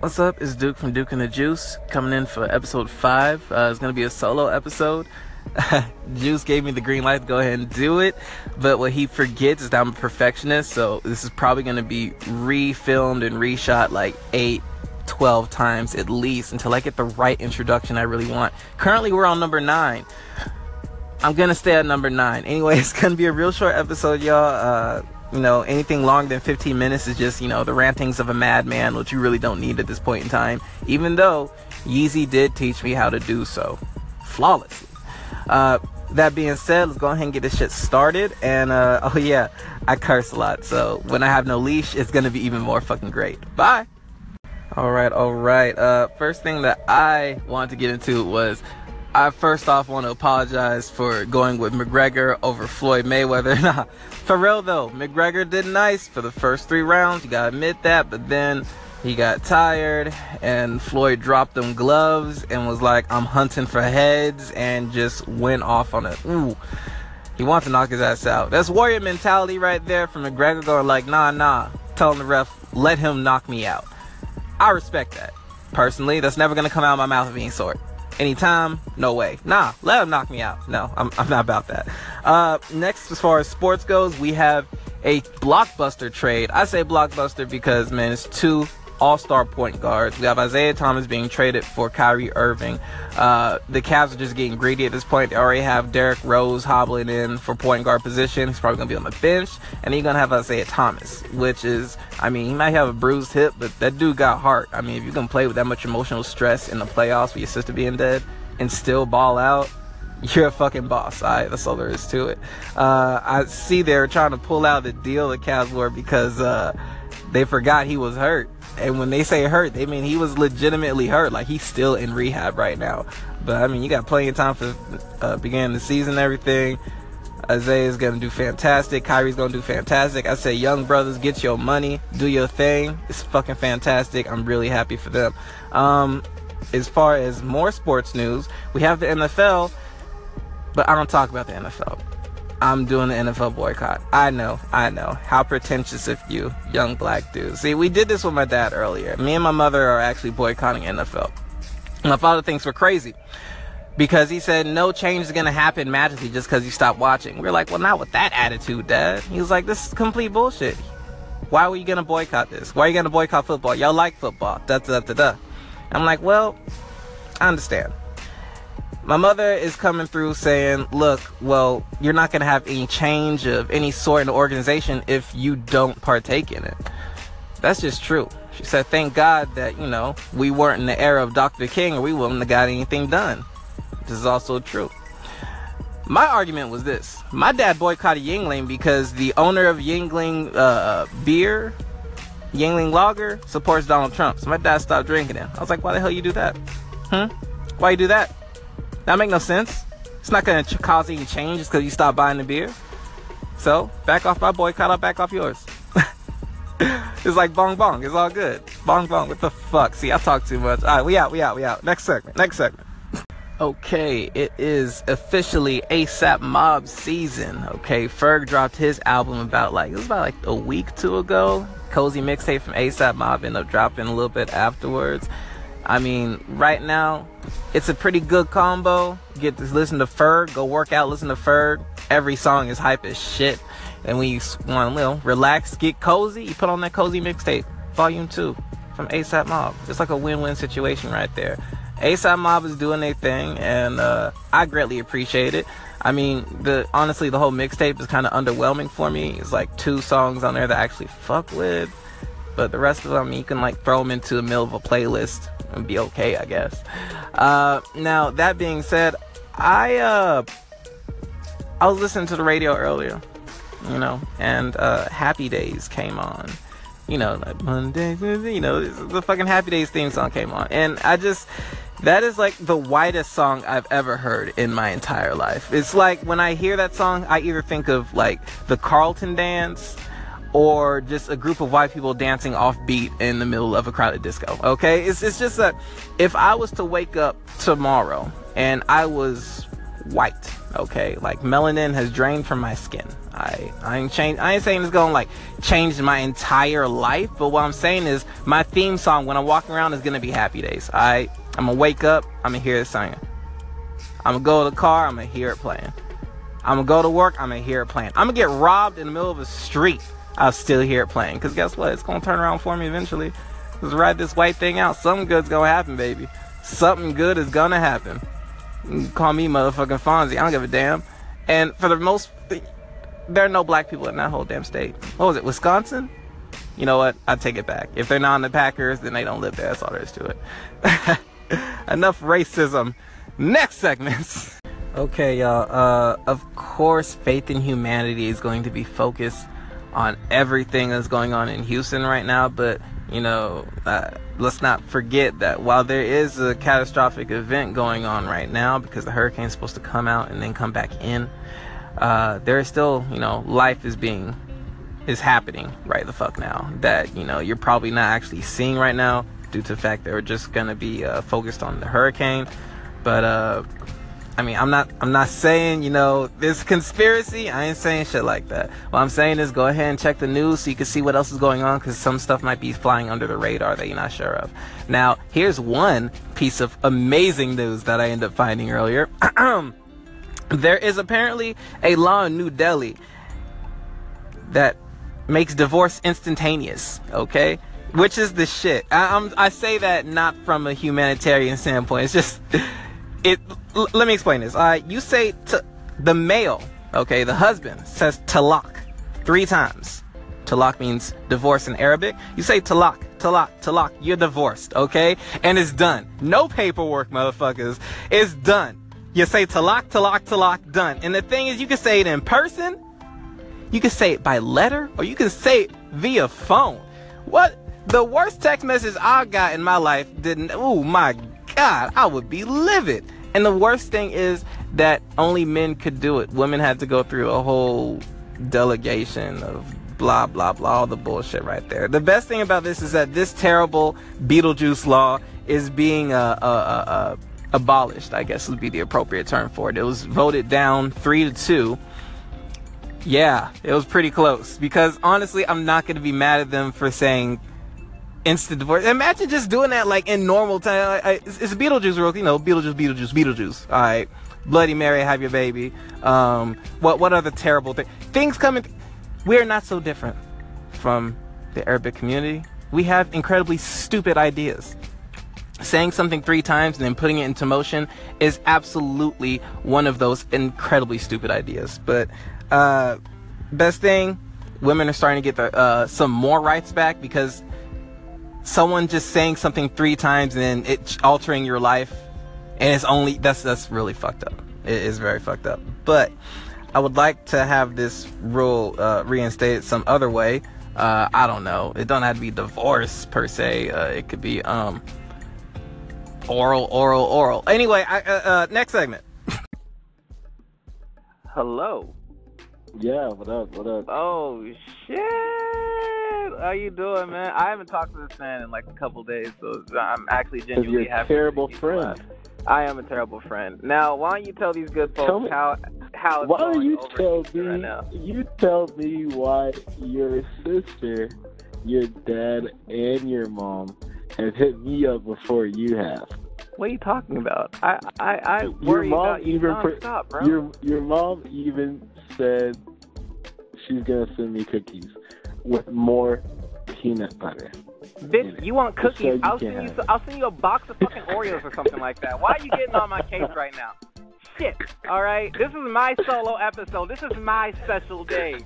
What's up? It's Duke from Duke and the Juice coming in for episode five. Uh, it's gonna be a solo episode. Juice gave me the green light to go ahead and do it, but what he forgets is that I'm a perfectionist, so this is probably gonna be refilmed and reshot like eight, 12 times at least until I get the right introduction I really want. Currently, we're on number nine. I'm gonna stay at number nine. Anyway, it's gonna be a real short episode, y'all. Uh, you know, anything longer than 15 minutes is just, you know, the rantings of a madman, which you really don't need at this point in time, even though Yeezy did teach me how to do so flawlessly. Uh, that being said, let's go ahead and get this shit started. And, uh, oh yeah, I curse a lot, so when I have no leash, it's gonna be even more fucking great. Bye! Alright, alright. Uh, first thing that I wanted to get into was I first off want to apologize for going with McGregor over Floyd Mayweather. Nah, for real though, McGregor did nice for the first three rounds. You gotta admit that, but then he got tired and Floyd dropped them gloves and was like, I'm hunting for heads and just went off on it. Ooh. He wants to knock his ass out. That's warrior mentality right there from McGregor going like, nah, nah. Telling the ref, let him knock me out. I respect that. Personally, that's never gonna come out of my mouth of any sort anytime no way. Nah let him knock me out. No i'm, I'm not about that. Uh, next as far as sports goes we have a blockbuster trade. I say blockbuster because man it's two all-star point guards. We have Isaiah Thomas being traded for Kyrie Irving. Uh, the Cavs are just getting greedy at this point. They already have Derrick Rose hobbling in for point guard position. He's probably gonna be on the bench, and you're gonna have Isaiah Thomas, which is, I mean, he might have a bruised hip, but that dude got heart. I mean, if you can play with that much emotional stress in the playoffs with your sister being dead and still ball out, you're a fucking boss. All right, that's all there is to it. Uh, I see they're trying to pull out the deal the Cavs were because uh, they forgot he was hurt and when they say hurt, they mean he was legitimately hurt. Like he's still in rehab right now. But I mean, you got plenty of time for uh, beginning the season everything. Isaiah's gonna do fantastic. Kyrie's gonna do fantastic. I say, young brothers, get your money, do your thing. It's fucking fantastic. I'm really happy for them. Um, as far as more sports news, we have the NFL, but I don't talk about the NFL. I'm doing the NFL boycott. I know, I know. How pretentious of you, young black dude. See, we did this with my dad earlier. Me and my mother are actually boycotting NFL. My father thinks we're crazy because he said no change is going to happen magically just because you stop watching. We're like, well, not with that attitude, Dad. He was like, this is complete bullshit. Why were you going to boycott this? Why are you going to boycott football? Y'all like football. Da da da da. I'm like, well, I understand my mother is coming through saying, look, well, you're not going to have any change of any sort in the organization if you don't partake in it. That's just true. She said, thank God that, you know, we weren't in the era of Dr. King or we wouldn't have got anything done. This is also true. My argument was this. My dad boycotted Yuengling because the owner of Yuengling uh, beer, Yuengling Lager, supports Donald Trump. So my dad stopped drinking it. I was like, why the hell you do that? Hmm? Why you do that? That make no sense. It's not gonna cause any change just because you stop buying the beer. So back off my boycott, I'll back off yours. it's like bong bong. It's all good. Bong bong. What the fuck? See, I talk too much. All right, we out. We out. We out. Next segment. Next segment. Okay, it is officially ASAP Mob season. Okay, Ferg dropped his album about like it was about like a week two ago. Cozy mixtape from ASAP Mob ended up dropping a little bit afterwards. I mean, right now, it's a pretty good combo. Get to listen to Ferg, go work out, listen to Ferg. Every song is hype as shit. And when you want a little relax, get cozy, you put on that cozy mixtape, volume two from ASAP Mob. It's like a win-win situation right there. ASAP Mob is doing their thing, and uh, I greatly appreciate it. I mean, the honestly, the whole mixtape is kind of underwhelming for me. It's like two songs on there that I actually fuck with, but the rest of them you can like throw them into the middle of a playlist and be okay, I guess. Uh, now that being said, I uh, I was listening to the radio earlier, you know, and uh, Happy Days came on. You know, like Monday, you know, the fucking Happy Days theme song came on, and I just that is like the whitest song I've ever heard in my entire life. It's like when I hear that song, I either think of like the Carlton dance or just a group of white people dancing off beat in the middle of a crowded disco. Okay? It's, it's just that if I was to wake up tomorrow and I was white. Okay, like melanin has drained from my skin. I I ain't change. I ain't saying it's gonna like change my entire life, but what I'm saying is my theme song when I'm walking around is gonna be Happy Days. I I'm gonna wake up. I'm gonna hear it singing. I'm gonna go to the car. I'm gonna hear it playing. I'm gonna go to work. I'm gonna hear it playing. I'm gonna get robbed in the middle of a street. I'll still hear it playing. Cause guess what? It's gonna turn around for me eventually. Let's ride this white thing out. Something good's gonna happen, baby. Something good is gonna happen. Call me motherfucking Fonzie. I don't give a damn. And for the most, there are no black people in that whole damn state. What was it, Wisconsin? You know what? I take it back. If they're not on the Packers, then they don't live there. That's all there is to it. Enough racism. Next segments. okay, y'all. Uh, of course, faith in humanity is going to be focused on everything that's going on in Houston right now, but you know, uh, let's not forget that while there is a catastrophic event going on right now because the hurricane is supposed to come out and then come back in, uh, there is still, you know, life is being is happening right the fuck now that you know you're probably not actually seeing right now due to the fact that we're just gonna be uh, focused on the hurricane, but uh I mean, I'm not I'm not saying, you know, this conspiracy. I ain't saying shit like that. What I'm saying is go ahead and check the news so you can see what else is going on cuz some stuff might be flying under the radar that you're not sure of. Now, here's one piece of amazing news that I ended up finding earlier. there is apparently a law in New Delhi that makes divorce instantaneous, okay? Which is the shit. I, I'm, I say that not from a humanitarian standpoint. It's just it l- let me explain this. Uh, you say to the male, okay, the husband says talak three times. Talak means divorce in Arabic. You say talak, talak, talak. You're divorced, okay? And it's done. No paperwork, motherfuckers. It's done. You say talak, talak, talak, done. And the thing is, you can say it in person, you can say it by letter, or you can say it via phone. What? The worst text message I got in my life didn't. Oh my God, I would be livid. And the worst thing is that only men could do it. Women had to go through a whole delegation of blah blah blah all the bullshit right there. The best thing about this is that this terrible Beetlejuice law is being uh, uh, uh, uh, abolished. I guess would be the appropriate term for it. It was voted down three to two. Yeah, it was pretty close because honestly, I'm not going to be mad at them for saying instant divorce. Imagine just doing that like in normal time. I, I, it's, it's Beetlejuice, real, you know, Beetlejuice, Beetlejuice, Beetlejuice. All right, Bloody Mary, have your baby. Um, what what other terrible thing? Things coming. We're not so different from the Arabic community. We have incredibly stupid ideas. Saying something three times and then putting it into motion is absolutely one of those incredibly stupid ideas. But uh, best thing, women are starting to get the, uh, some more rights back because someone just saying something three times and then it altering your life and it's only that's that's really fucked up. It is very fucked up. But i would like to have this rule uh, reinstated some other way. Uh, i don't know. It don't have to be divorce per se. Uh, it could be um oral oral oral. Anyway I, uh, uh, next segment. Hello. Yeah, what up? What up? Oh shit! How you doing, man? I haven't talked to this man in like a couple days, so I'm actually genuinely you're happy. terrible friend. I am a terrible friend. Now, why don't you tell these good folks me, how how why don't you tell me right now? you tell me why your sister, your dad, and your mom have hit me up before you have. What are you talking about? I I, I your mom about you even nonstop, bro. Your your mom even said she's gonna send me cookies with more peanut butter. Bitch, you want cookies? you I'll send you. I'll send you a box of fucking Oreos or something like that. Why are you getting on my case right now? Shit. All right. This is my solo episode. This is my special day.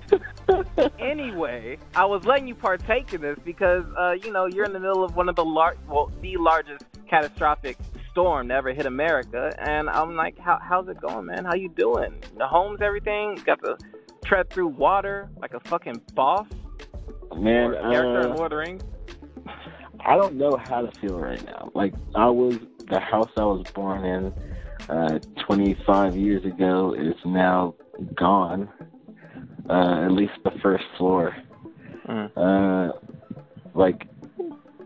anyway, I was letting you partake in this because uh, you know you're in the middle of one of the lar- well, the largest catastrophic storm to ever hit America, and I'm like, how, how's it going, man? How you doing? The homes, everything. Got to tread through water like a fucking boss. Man, Or character in uh, Lord of the Rings. I don't know how to feel right now. Like I was the house I was born in uh 25 years ago is now gone. Uh at least the first floor. Mm. Uh like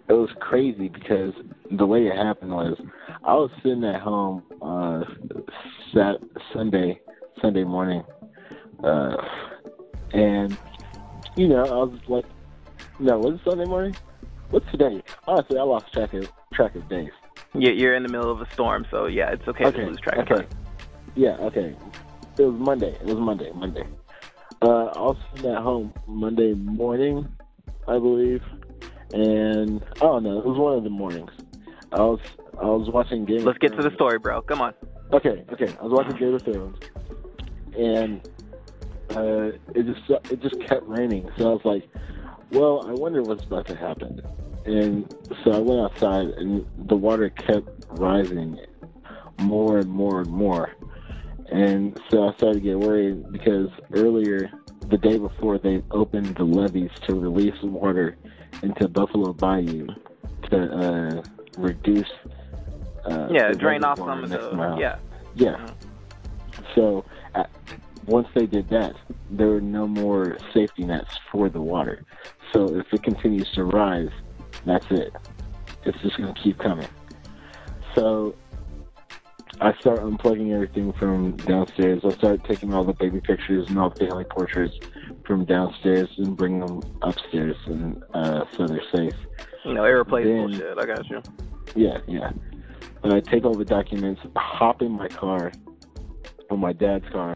it was crazy because the way it happened was I was sitting at home uh sat Sunday Sunday morning, uh, and you know I was like, no, was it Sunday morning? What's today? Honestly, I lost track of track of days. Yeah, you're in the middle of a storm, so yeah, it's okay, Okay, to lose track okay. of time. Yeah, okay. It was Monday. It was Monday. Monday. Uh, I was sitting at home Monday morning, I believe, and I don't know. It was one of the mornings. I was I was watching Game. Let's get to the story, bro. Come on. Okay, okay. I was watching Game of Thrones, and uh, it just it just kept raining. So I was like, "Well, I wonder what's about to happen." And so I went outside, and the water kept rising more and more and more. And so I started to get worried because earlier, the day before, they opened the levees to release water into Buffalo Bayou to uh, reduce. Uh, Yeah, drain off some of the. house. Yeah. Yeah. So uh, once they did that, there were no more safety nets for the water. So if it continues to rise, that's it. It's just going to keep coming. So I start unplugging everything from downstairs. I start taking all the baby pictures and all the family portraits from downstairs and bring them upstairs, and uh, so they're safe. You know, irreplaceable Then- shit. I got you. Yeah, yeah. And I take all the documents, hop in my car, or my dad's car.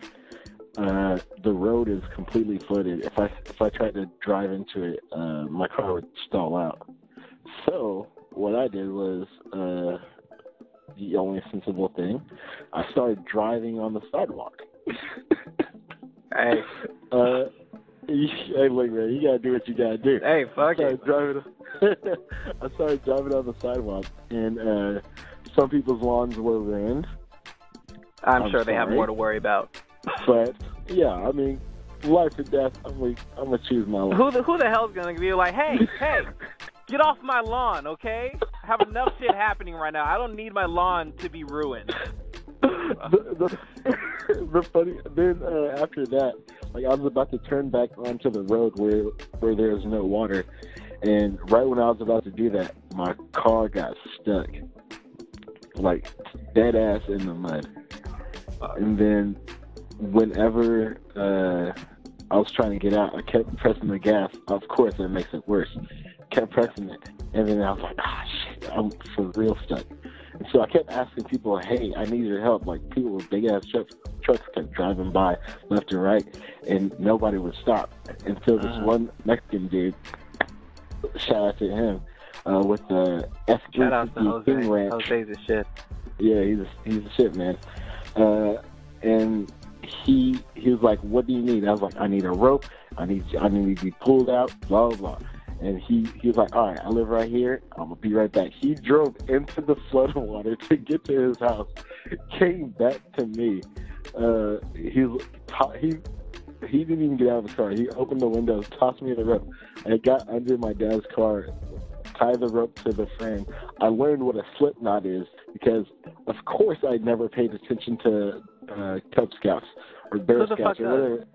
Uh, the road is completely flooded. If I if I tried to drive into it, uh, my car would stall out. So what I did was uh, the only sensible thing. I started driving on the sidewalk. Hey, uh, hey, look, man, you gotta do what you gotta do. hey, fuck I it. driving. I started driving on the sidewalk, and uh, some people's lawns were ruined. I'm, I'm sure they have more to worry about. But yeah, I mean, life or death. I'm like, I'm gonna choose my life. Who the who the hell's gonna be like, hey, hey, get off my lawn, okay? I have enough shit happening right now. I don't need my lawn to be ruined. the, the, the funny then uh, after that, like I was about to turn back onto the road where where there's no water, and right when I was about to do that, my car got stuck, like dead ass in the mud. And then whenever uh, I was trying to get out, I kept pressing the gas. Of course, that makes it worse. Kept pressing it, and then I was like, ah, shit, I'm for real stuck. And so I kept asking people, hey, I need your help. Like people with big ass trucks, trucks kept driving by left and right, and nobody would stop until this Uh-huh. one Mexican dude. Shout out to him uh, with the Shout out to F350 King Jose. Ranch. Jose's a shit. Yeah, he's a, he's a shit man. Uh, and he he was like, "What do you need?" I was like, "I need a rope. I need I need to be pulled out." Blah blah blah. And he he was like, "All right, I live right here. I'm gonna be right back." He drove into the flood water to get to his house. Came back to me. Uh, he he he didn't even get out of his car. He opened the windows, tossed me the rope. I got under my dad's car, tied the rope to the frame. I learned what a slip knot is because, of course, I'd never paid attention to uh, Cub Scouts or Bear Scouts or whatever.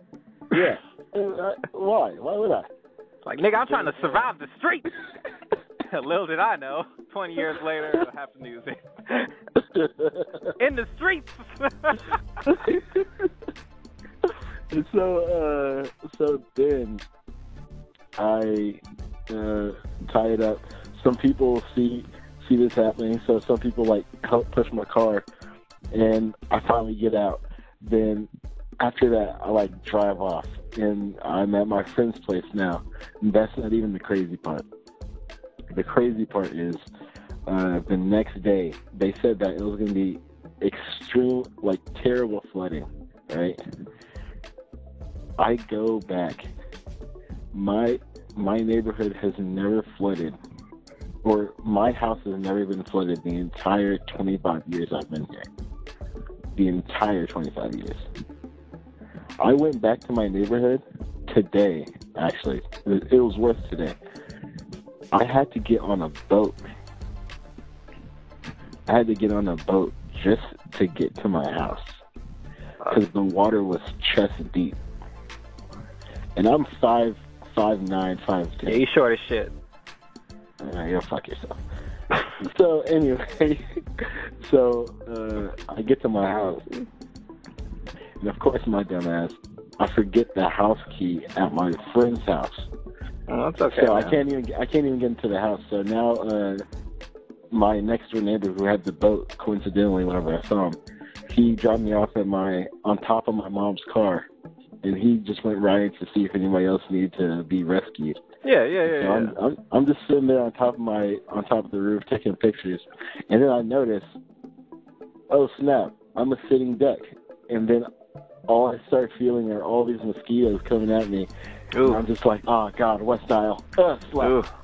Yeah. Uh, why? Why would I? Like, nigga, I'm trying to survive the streets. Little did I know. 20 years later, I have to use it. In the streets. and so, uh, so then I uh, tie it up. Some people see see this happening, so some people like help push my car, and I finally get out. Then after that, I like drive off, and I'm at my friend's place now. And that's not even the crazy part. The crazy part is uh, the next day they said that it was going to be extreme, like terrible flooding, right? I go back. My my neighborhood has never flooded, or my house has never been flooded the entire 25 years I've been here. The entire 25 years. I went back to my neighborhood today. Actually, it was worth today. I had to get on a boat. I had to get on a boat just to get to my house because the water was chest deep. And I'm five, five nine, five yeah, ten. you short as shit. Uh, you'll fuck yourself. so anyway, so uh, I get to my house And of course, my dumbass, I forget the house key at my friend's house. Oh, that's okay. So I can't even I can't even get into the house. So now uh, my next door neighbor who had the boat, coincidentally, whenever I saw him, he dropped me off at my on top of my mom's car, and he just went right to see if anybody else needed to be rescued. Yeah, yeah, yeah, So yeah. I'm, I'm I'm just sitting there on top of my on top of the roof taking pictures, and then I notice, oh snap, I'm a sitting duck, and then all I start feeling are all these mosquitoes coming at me. And I'm just like, oh god, West Nile, uh,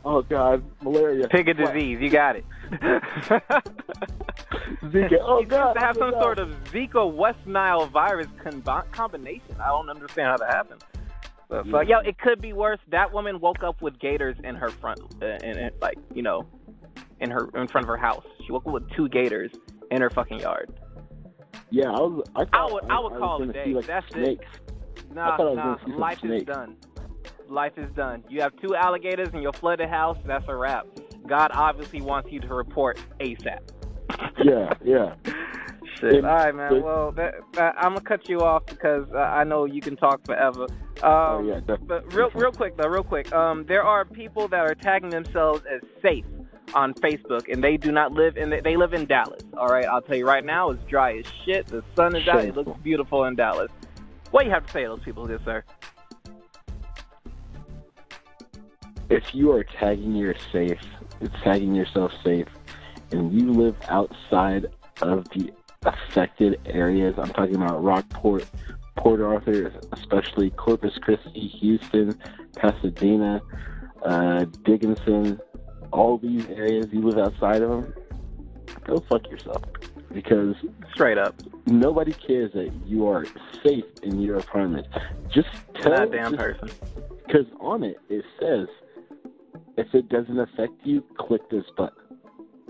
oh god, malaria, pick a disease. You got it. Zika, oh you god, to have oh, some sort of Zika West Nile virus combi- combination. I don't understand how that happened. So, Yeah. yo, it could be worse. That woman woke up with gators in her front, uh, in, in, like you know, in her in front of her house. She woke up with two gators in her fucking yard. Yeah, I was. I, thought would- I would was call it a day. Like, That's it. snakes. Nah, I I was nah, some life is done. Life is done. You have two alligators in your flooded house. That's a wrap. God obviously wants you to report ASAP. Yeah, yeah. Shit. All right, man. well, that, that, I'm gonna cut you off because uh, I know you can talk forever. Um, oh yeah, definitely. But real, real quick though, real quick. Um, there are people that are tagging themselves as safe on Facebook, and they do not live in. The, they live in Dallas. All right, I'll tell you right now, it's dry as shit. The sun is out. It looks beautiful in Dallas. What do you have to say to those people, good sir? if you are tagging your safe, tagging yourself safe, and you live outside of the affected areas, I'm talking about Rockport, Port Arthur, especially Corpus Christi, Houston, Pasadena, uh, Dickinson, all these areas, you live outside of them, go fuck yourself. Because Straight up, nobody cares that you are safe in your apartment. Just tell that damn just person. because on it it says if it doesn't affect you, click this button.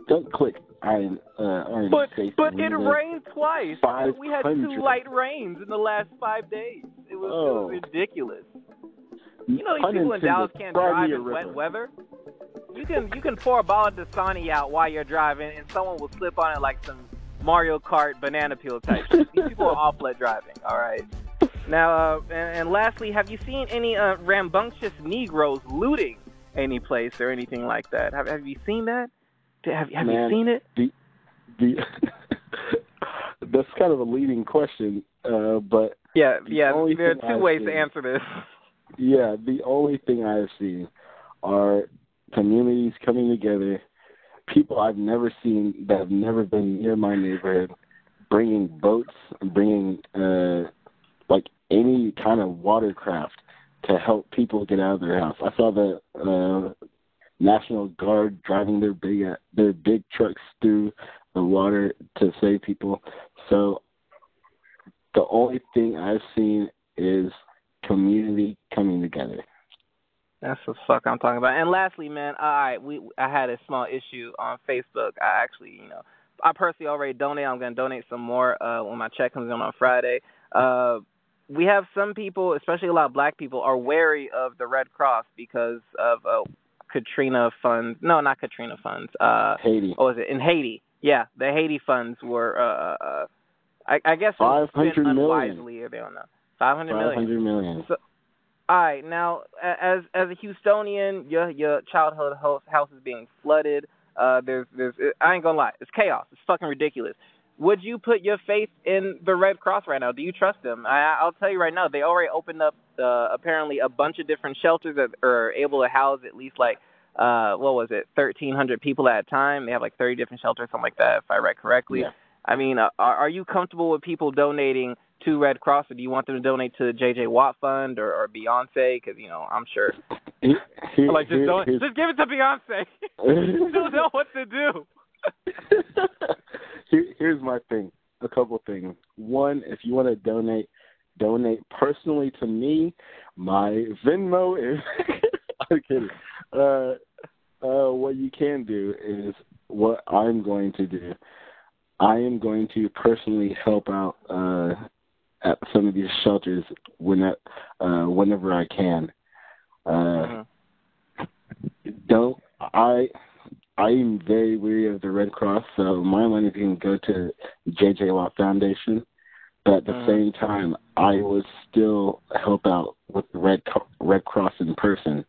Don't click I uh, I But but it rained twice. We had two light rains in the last five days. It was, Oh. it was ridiculous. You know these people in. Dallas can't drive in wet weather. You can you can pour a bottle of Dasani out while you're driving, and someone will slip on it like some Mario Kart banana peel type. shit. These people are awful at driving. All right. Now, uh, and, and lastly, have you seen any uh, rambunctious Negroes looting any place or anything like that? Have Have you seen that? Have Have Man. you seen it? The that's kind of a leading question, uh, but Yeah, The yeah. only There are two I've ways seen- to answer this. yeah, the only thing I have seen are communities coming together, people I've never seen that have never been near my neighborhood, bringing boats, bringing uh, like any kind of watercraft to help people get out of their house. I saw the uh, National Guard driving their big their big trucks through the water to save people. So the only thing I've seen is community coming together. That's the fuck I'm talking about. And lastly, man, right, we I had a small issue on Facebook. I actually, you know, I personally already donated. I'm gonna donate some more uh, when my check comes in on Friday. Uh, we have some people, especially a lot of black people, are wary of the Red Cross because of uh, Katrina funds. No, not Katrina funds. Uh, Haiti. what was it in Haiti? Yeah, the Haiti funds were. Uh, uh, I, I guess spent 500 million. they don't know. Five hundred million. Five hundred million. All right, now as as a Houstonian, your your childhood house house is being flooded. Uh, there's there's I ain't gonna lie, it's chaos. It's fucking ridiculous. Would you put your faith in the Red Cross right now? Do you trust them? I, I'll tell you right now, they already opened up uh, apparently a bunch of different shelters that are able to house at least like uh what was it, thirteen hundred people at a time. They have like thirty different shelters, something like that, if I read correctly. Yeah. I mean, uh, are are you comfortable with people donating to Red Cross, or do you want them to donate to the JJ Watt Fund or, or Beyonce? Because you know, I'm sure. Here- here- like just don't, just give it to Beyonce. don't know what to do. Here, here's my thing. A couple things. One, if you want to donate, donate personally to me. My Venmo is. I'm kidding. Uh, uh, what you can do is what I'm going to do. I am going to personally help out uh, at some of these shelters when uh, whenever I can. Uh, Mhm. don't I I'm very weary of the Red Cross, so my money can go to JJ Watt Foundation. but at the mm. same time, I would still help out with the Red Red Cross in person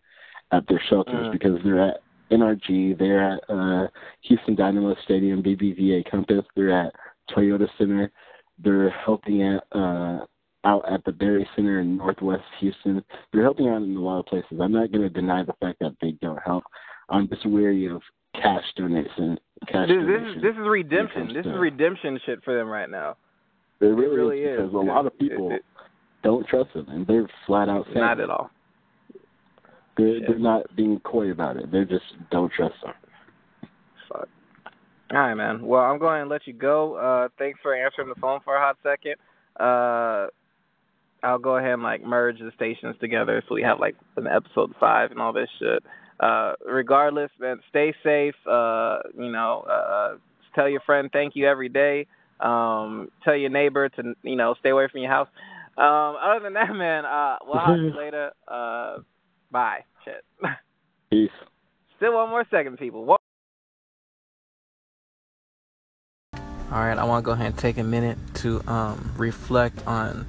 at their shelters mm. because they're at NRG, they're at uh, Houston Dynamo Stadium, BBVA Compass, they're at Toyota Center, they're helping at, uh, out at the Berry Center in Northwest Houston. They're helping out in a lot of places. I'm not going to deny the fact that they don't help. I'm just wary of cash donation. Cash this, this is this is redemption. This is redemption shit for them right now. It really, it really is, is, because a lot of people it, it, don't trust them, and they're flat out saying not at all. They're, yeah. they're not being coy about it. They just don't trust them. Fuck. All right, man. Well, I'm going to let you go. Uh, thanks for answering the phone for a hot second. Uh, I'll go ahead and like merge the stations together so we have like an episode five and all this shit. Uh, regardless, man, stay safe. Uh, you know, uh, tell your friend thank you every day. Um, tell your neighbor to you know stay away from your house. Um, other than that, man, uh, we'll talk you later. Uh, bye. Shit. Peace. Still one more second, people. What- All right, I want to go ahead and take a minute to um, reflect on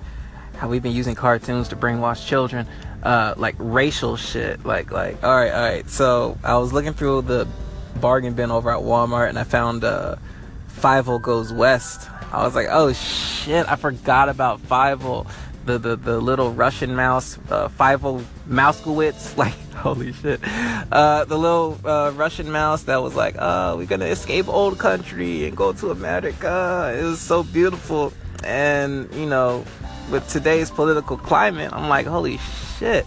how we've been using cartoons to brainwash children, uh, like racial shit. Like, like, all right, all right. So I was looking through the bargain bin over at Walmart, and I found uh, Fievel Goes West. I was like, oh shit, I forgot about Fievel, the the, the little Russian mouse, uh, Fievel Mousekewitz. Like, holy shit, uh, the little uh, Russian mouse that was like, oh, we're gonna escape old country and go to America. It was so beautiful, and you know, with today's political climate, I'm like, holy shit.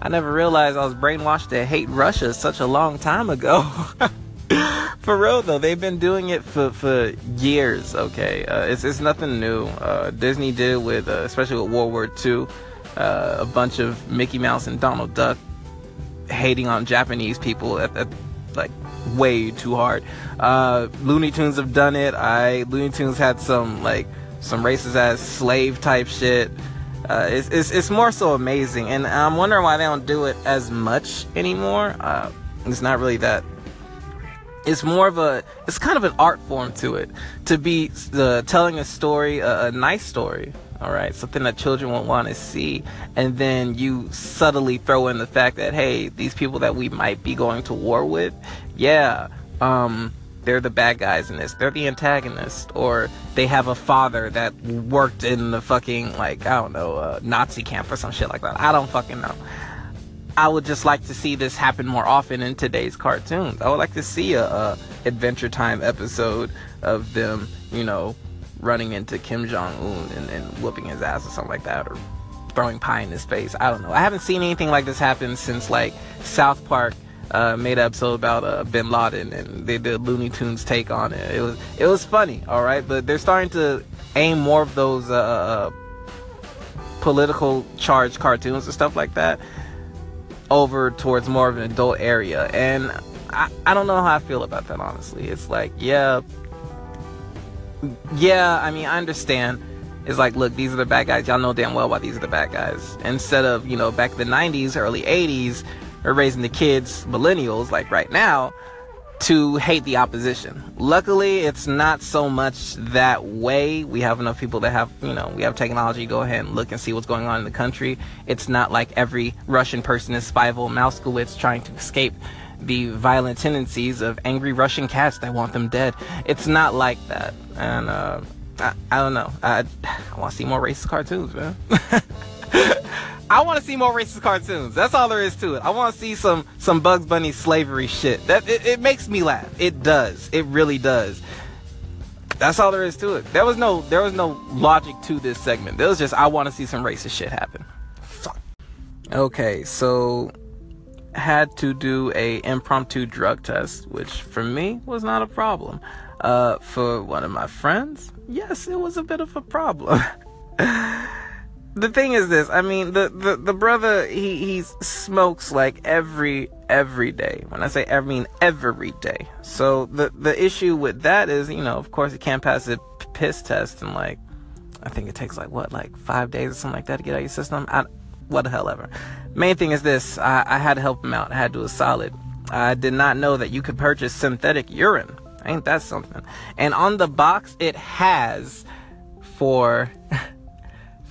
I never realized I was brainwashed to hate Russia such a long time ago. for real though, they've been doing it for, for years. Okay, uh, it's it's nothing new. Uh, Disney did it with, uh, especially with World War II, uh, a bunch of Mickey Mouse and Donald Duck hating on Japanese people at, at like way too hard. Uh, Looney Tunes have done it. I Looney Tunes had some like some racist ass slave type shit. Uh, it's, it's, it's more so amazing, and I'm wondering why they don't do it as much anymore. Uh, it's not really that. It's more of a. It's kind of an art form to it. To be uh, telling a story, a, a nice story, all right, something that children will want to see, and then you subtly throw in the fact that hey, these people that we might be going to war with, yeah, um, they're the bad guys in this. They're the antagonist, or they have a father that worked in the fucking like I don't know uh, Nazi camp or some shit like that. I don't fucking know. I would just like to see this happen more often in today's cartoons. I would like to see a, a Adventure Time episode of them, you know, running into Kim Jong Un and, and whooping his ass or something like that, or throwing pie in his face. I don't know. I haven't seen anything like this happen since like South Park uh, made episode about uh, Bin Laden, and they did Looney Tunes take on it. It was it was funny, all right, but they're starting to aim more of those uh, uh political charged cartoons and stuff like that over towards more of an adult area, and I, I don't know how I feel about that honestly. It's like yeah, yeah. I mean, I understand. It's like, look, these are the bad guys. Y'all know damn well why these are the bad guys. Instead of, you know, back in the 90s, early 80s, or raising the kids, millennials, like right now, to hate the opposition. Luckily, it's not so much that way. We have enough people that have, you know, we have technology. Go ahead and look and see what's going on in the country. It's not like every Russian person is Fievel Mousekewitz trying to escape the violent tendencies of angry Russian cats that want them dead. It's not like that. And, uh, I, I don't know. I, I want to see more racist cartoons, man. I want to see more racist cartoons. That's all there is to it. I want to see some some Bugs Bunny slavery shit. That it, it makes me laugh. It does. It really does. That's all there is to it. There was no there was no logic to this segment. There was just I want to see some racist shit happen. Fuck. Okay, so had to do a impromptu drug test, which for me was not a problem. Uh, for one of my friends, yes, it was a bit of a problem. the thing is this i mean the, the the brother he he smokes like every every day. When i say i mean every day. So the the issue with that is you know of course he can't pass a piss test and like i think it takes like what like five days or something like that to get out of your system? I, what the hell ever. Main thing is this I, I had to help him out. I had to do a solid. I did not know that you could purchase synthetic urine. Ain't that something? And on the box it has for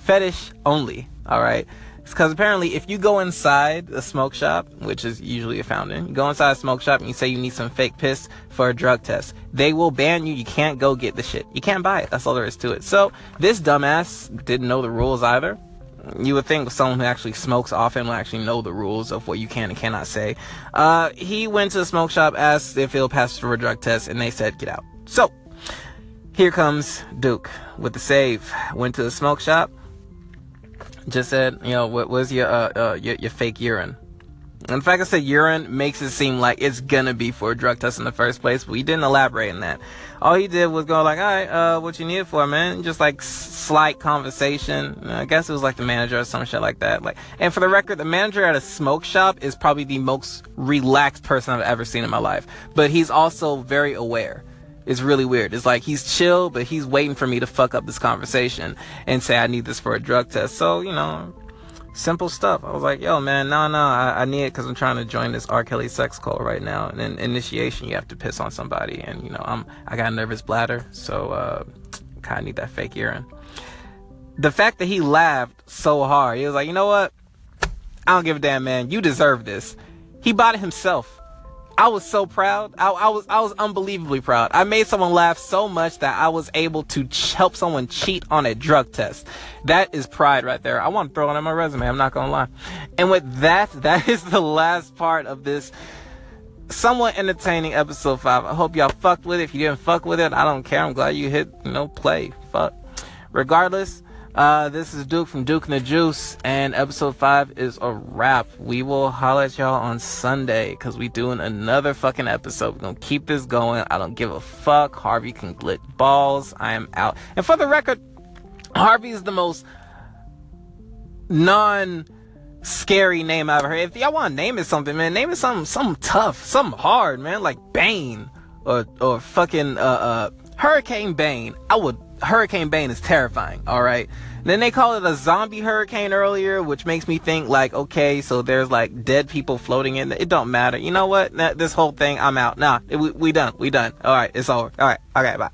fetish only. All right. Because apparently, if you go inside a smoke shop, which is usually a fountain, you go inside a smoke shop and you say you need some fake piss for a drug test, they will ban you. You can't go get the shit. You can't buy it. That's all there is to it. So this dumbass didn't know the rules either. You would think someone who actually smokes often will actually know the rules of what you can and cannot say. Uh, he went to the smoke shop, asked if he'll pass for a drug test, and they said, get out. So, here comes Duke with the save. Went to the smoke shop, just said, you know, what was your, uh, uh, your, your fake urine? In fact I said urine makes it seem like it's gonna be for a drug test in the first place, but he didn't elaborate on that. All he did was go like, all right, uh, what you need it for, man? Just like slight conversation. I guess it was like the manager or some shit like that. Like, and for the record, the manager at a smoke shop is probably the most relaxed person I've ever seen in my life. But he's also very aware. It's really weird. It's like he's chill, but he's waiting for me to fuck up this conversation and say I need this for a drug test. So, you know, simple stuff. I was like, yo, man, no, no, I, I need it because I'm trying to join this R. Kelly sex cult right now. And in initiation, you have to piss on somebody. And, you know, I'm, I got a nervous bladder, so, uh, kind of need that fake urine. The fact that he laughed so hard, he was like, you know what? I don't give a damn, man. You deserve this. He bought it himself. I was so proud. I, I, was I was unbelievably proud. I made someone laugh so much that I was able to ch- help someone cheat on a drug test. That is pride right there. I want to throw it on my resume. I'm not gonna lie. And with that, that is the last part of this somewhat entertaining episode five. I hope y'all fucked with it. If you didn't fuck with it, I don't care. I'm glad you hit you know play. Fuck. Regardless. Uh, this is Duke from Duke and the Juice, and episode 5 is a wrap. We will holler at y'all on Sunday because we doing another fucking episode. We're gonna keep this going. I don't give a fuck. Harvey can lick balls. I am out. And for the record, Harvey is the most non scary name I've heard. If y'all want to name it something, man, name it something, something tough, something hard, man, like Bane or or fucking uh, uh, Hurricane Bane. I would Hurricane Bane is terrifying, alright? Then they call it a zombie hurricane earlier, which makes me think like, okay, so there's like dead people floating in. It don't matter. You know what? This whole thing, I'm out. Nah, we, we done. We done. Alright, it's over. Alright, okay, bye.